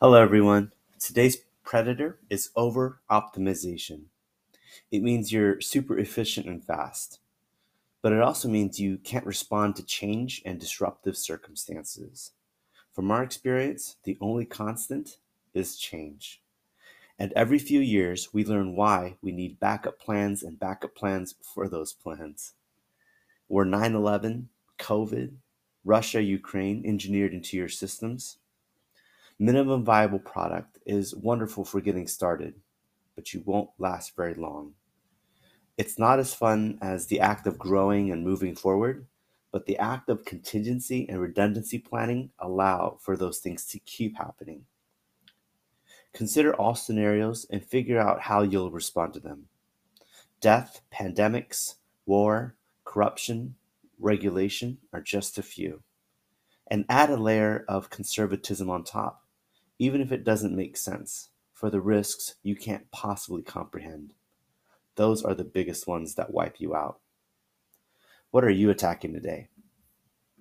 Hello, everyone. Today's predator is over optimization. It means you're super efficient and fast, but it also means you can't respond to change and disruptive circumstances. From our experience, the only constant is change. And every few years, we learn why we need backup plans and backup plans for those plans. Were 9 11, COVID, Russia, Ukraine engineered into your systems? Minimum viable product is wonderful for getting started, but you won't last very long. It's not as fun as the act of growing and moving forward, but the act of contingency and redundancy planning allow for those things to keep happening. Consider all scenarios and figure out how you'll respond to them. Death, pandemics, war, corruption, regulation are just a few. And add a layer of conservatism on top even if it doesn't make sense, for the risks you can't possibly comprehend. Those are the biggest ones that wipe you out. What are you attacking today?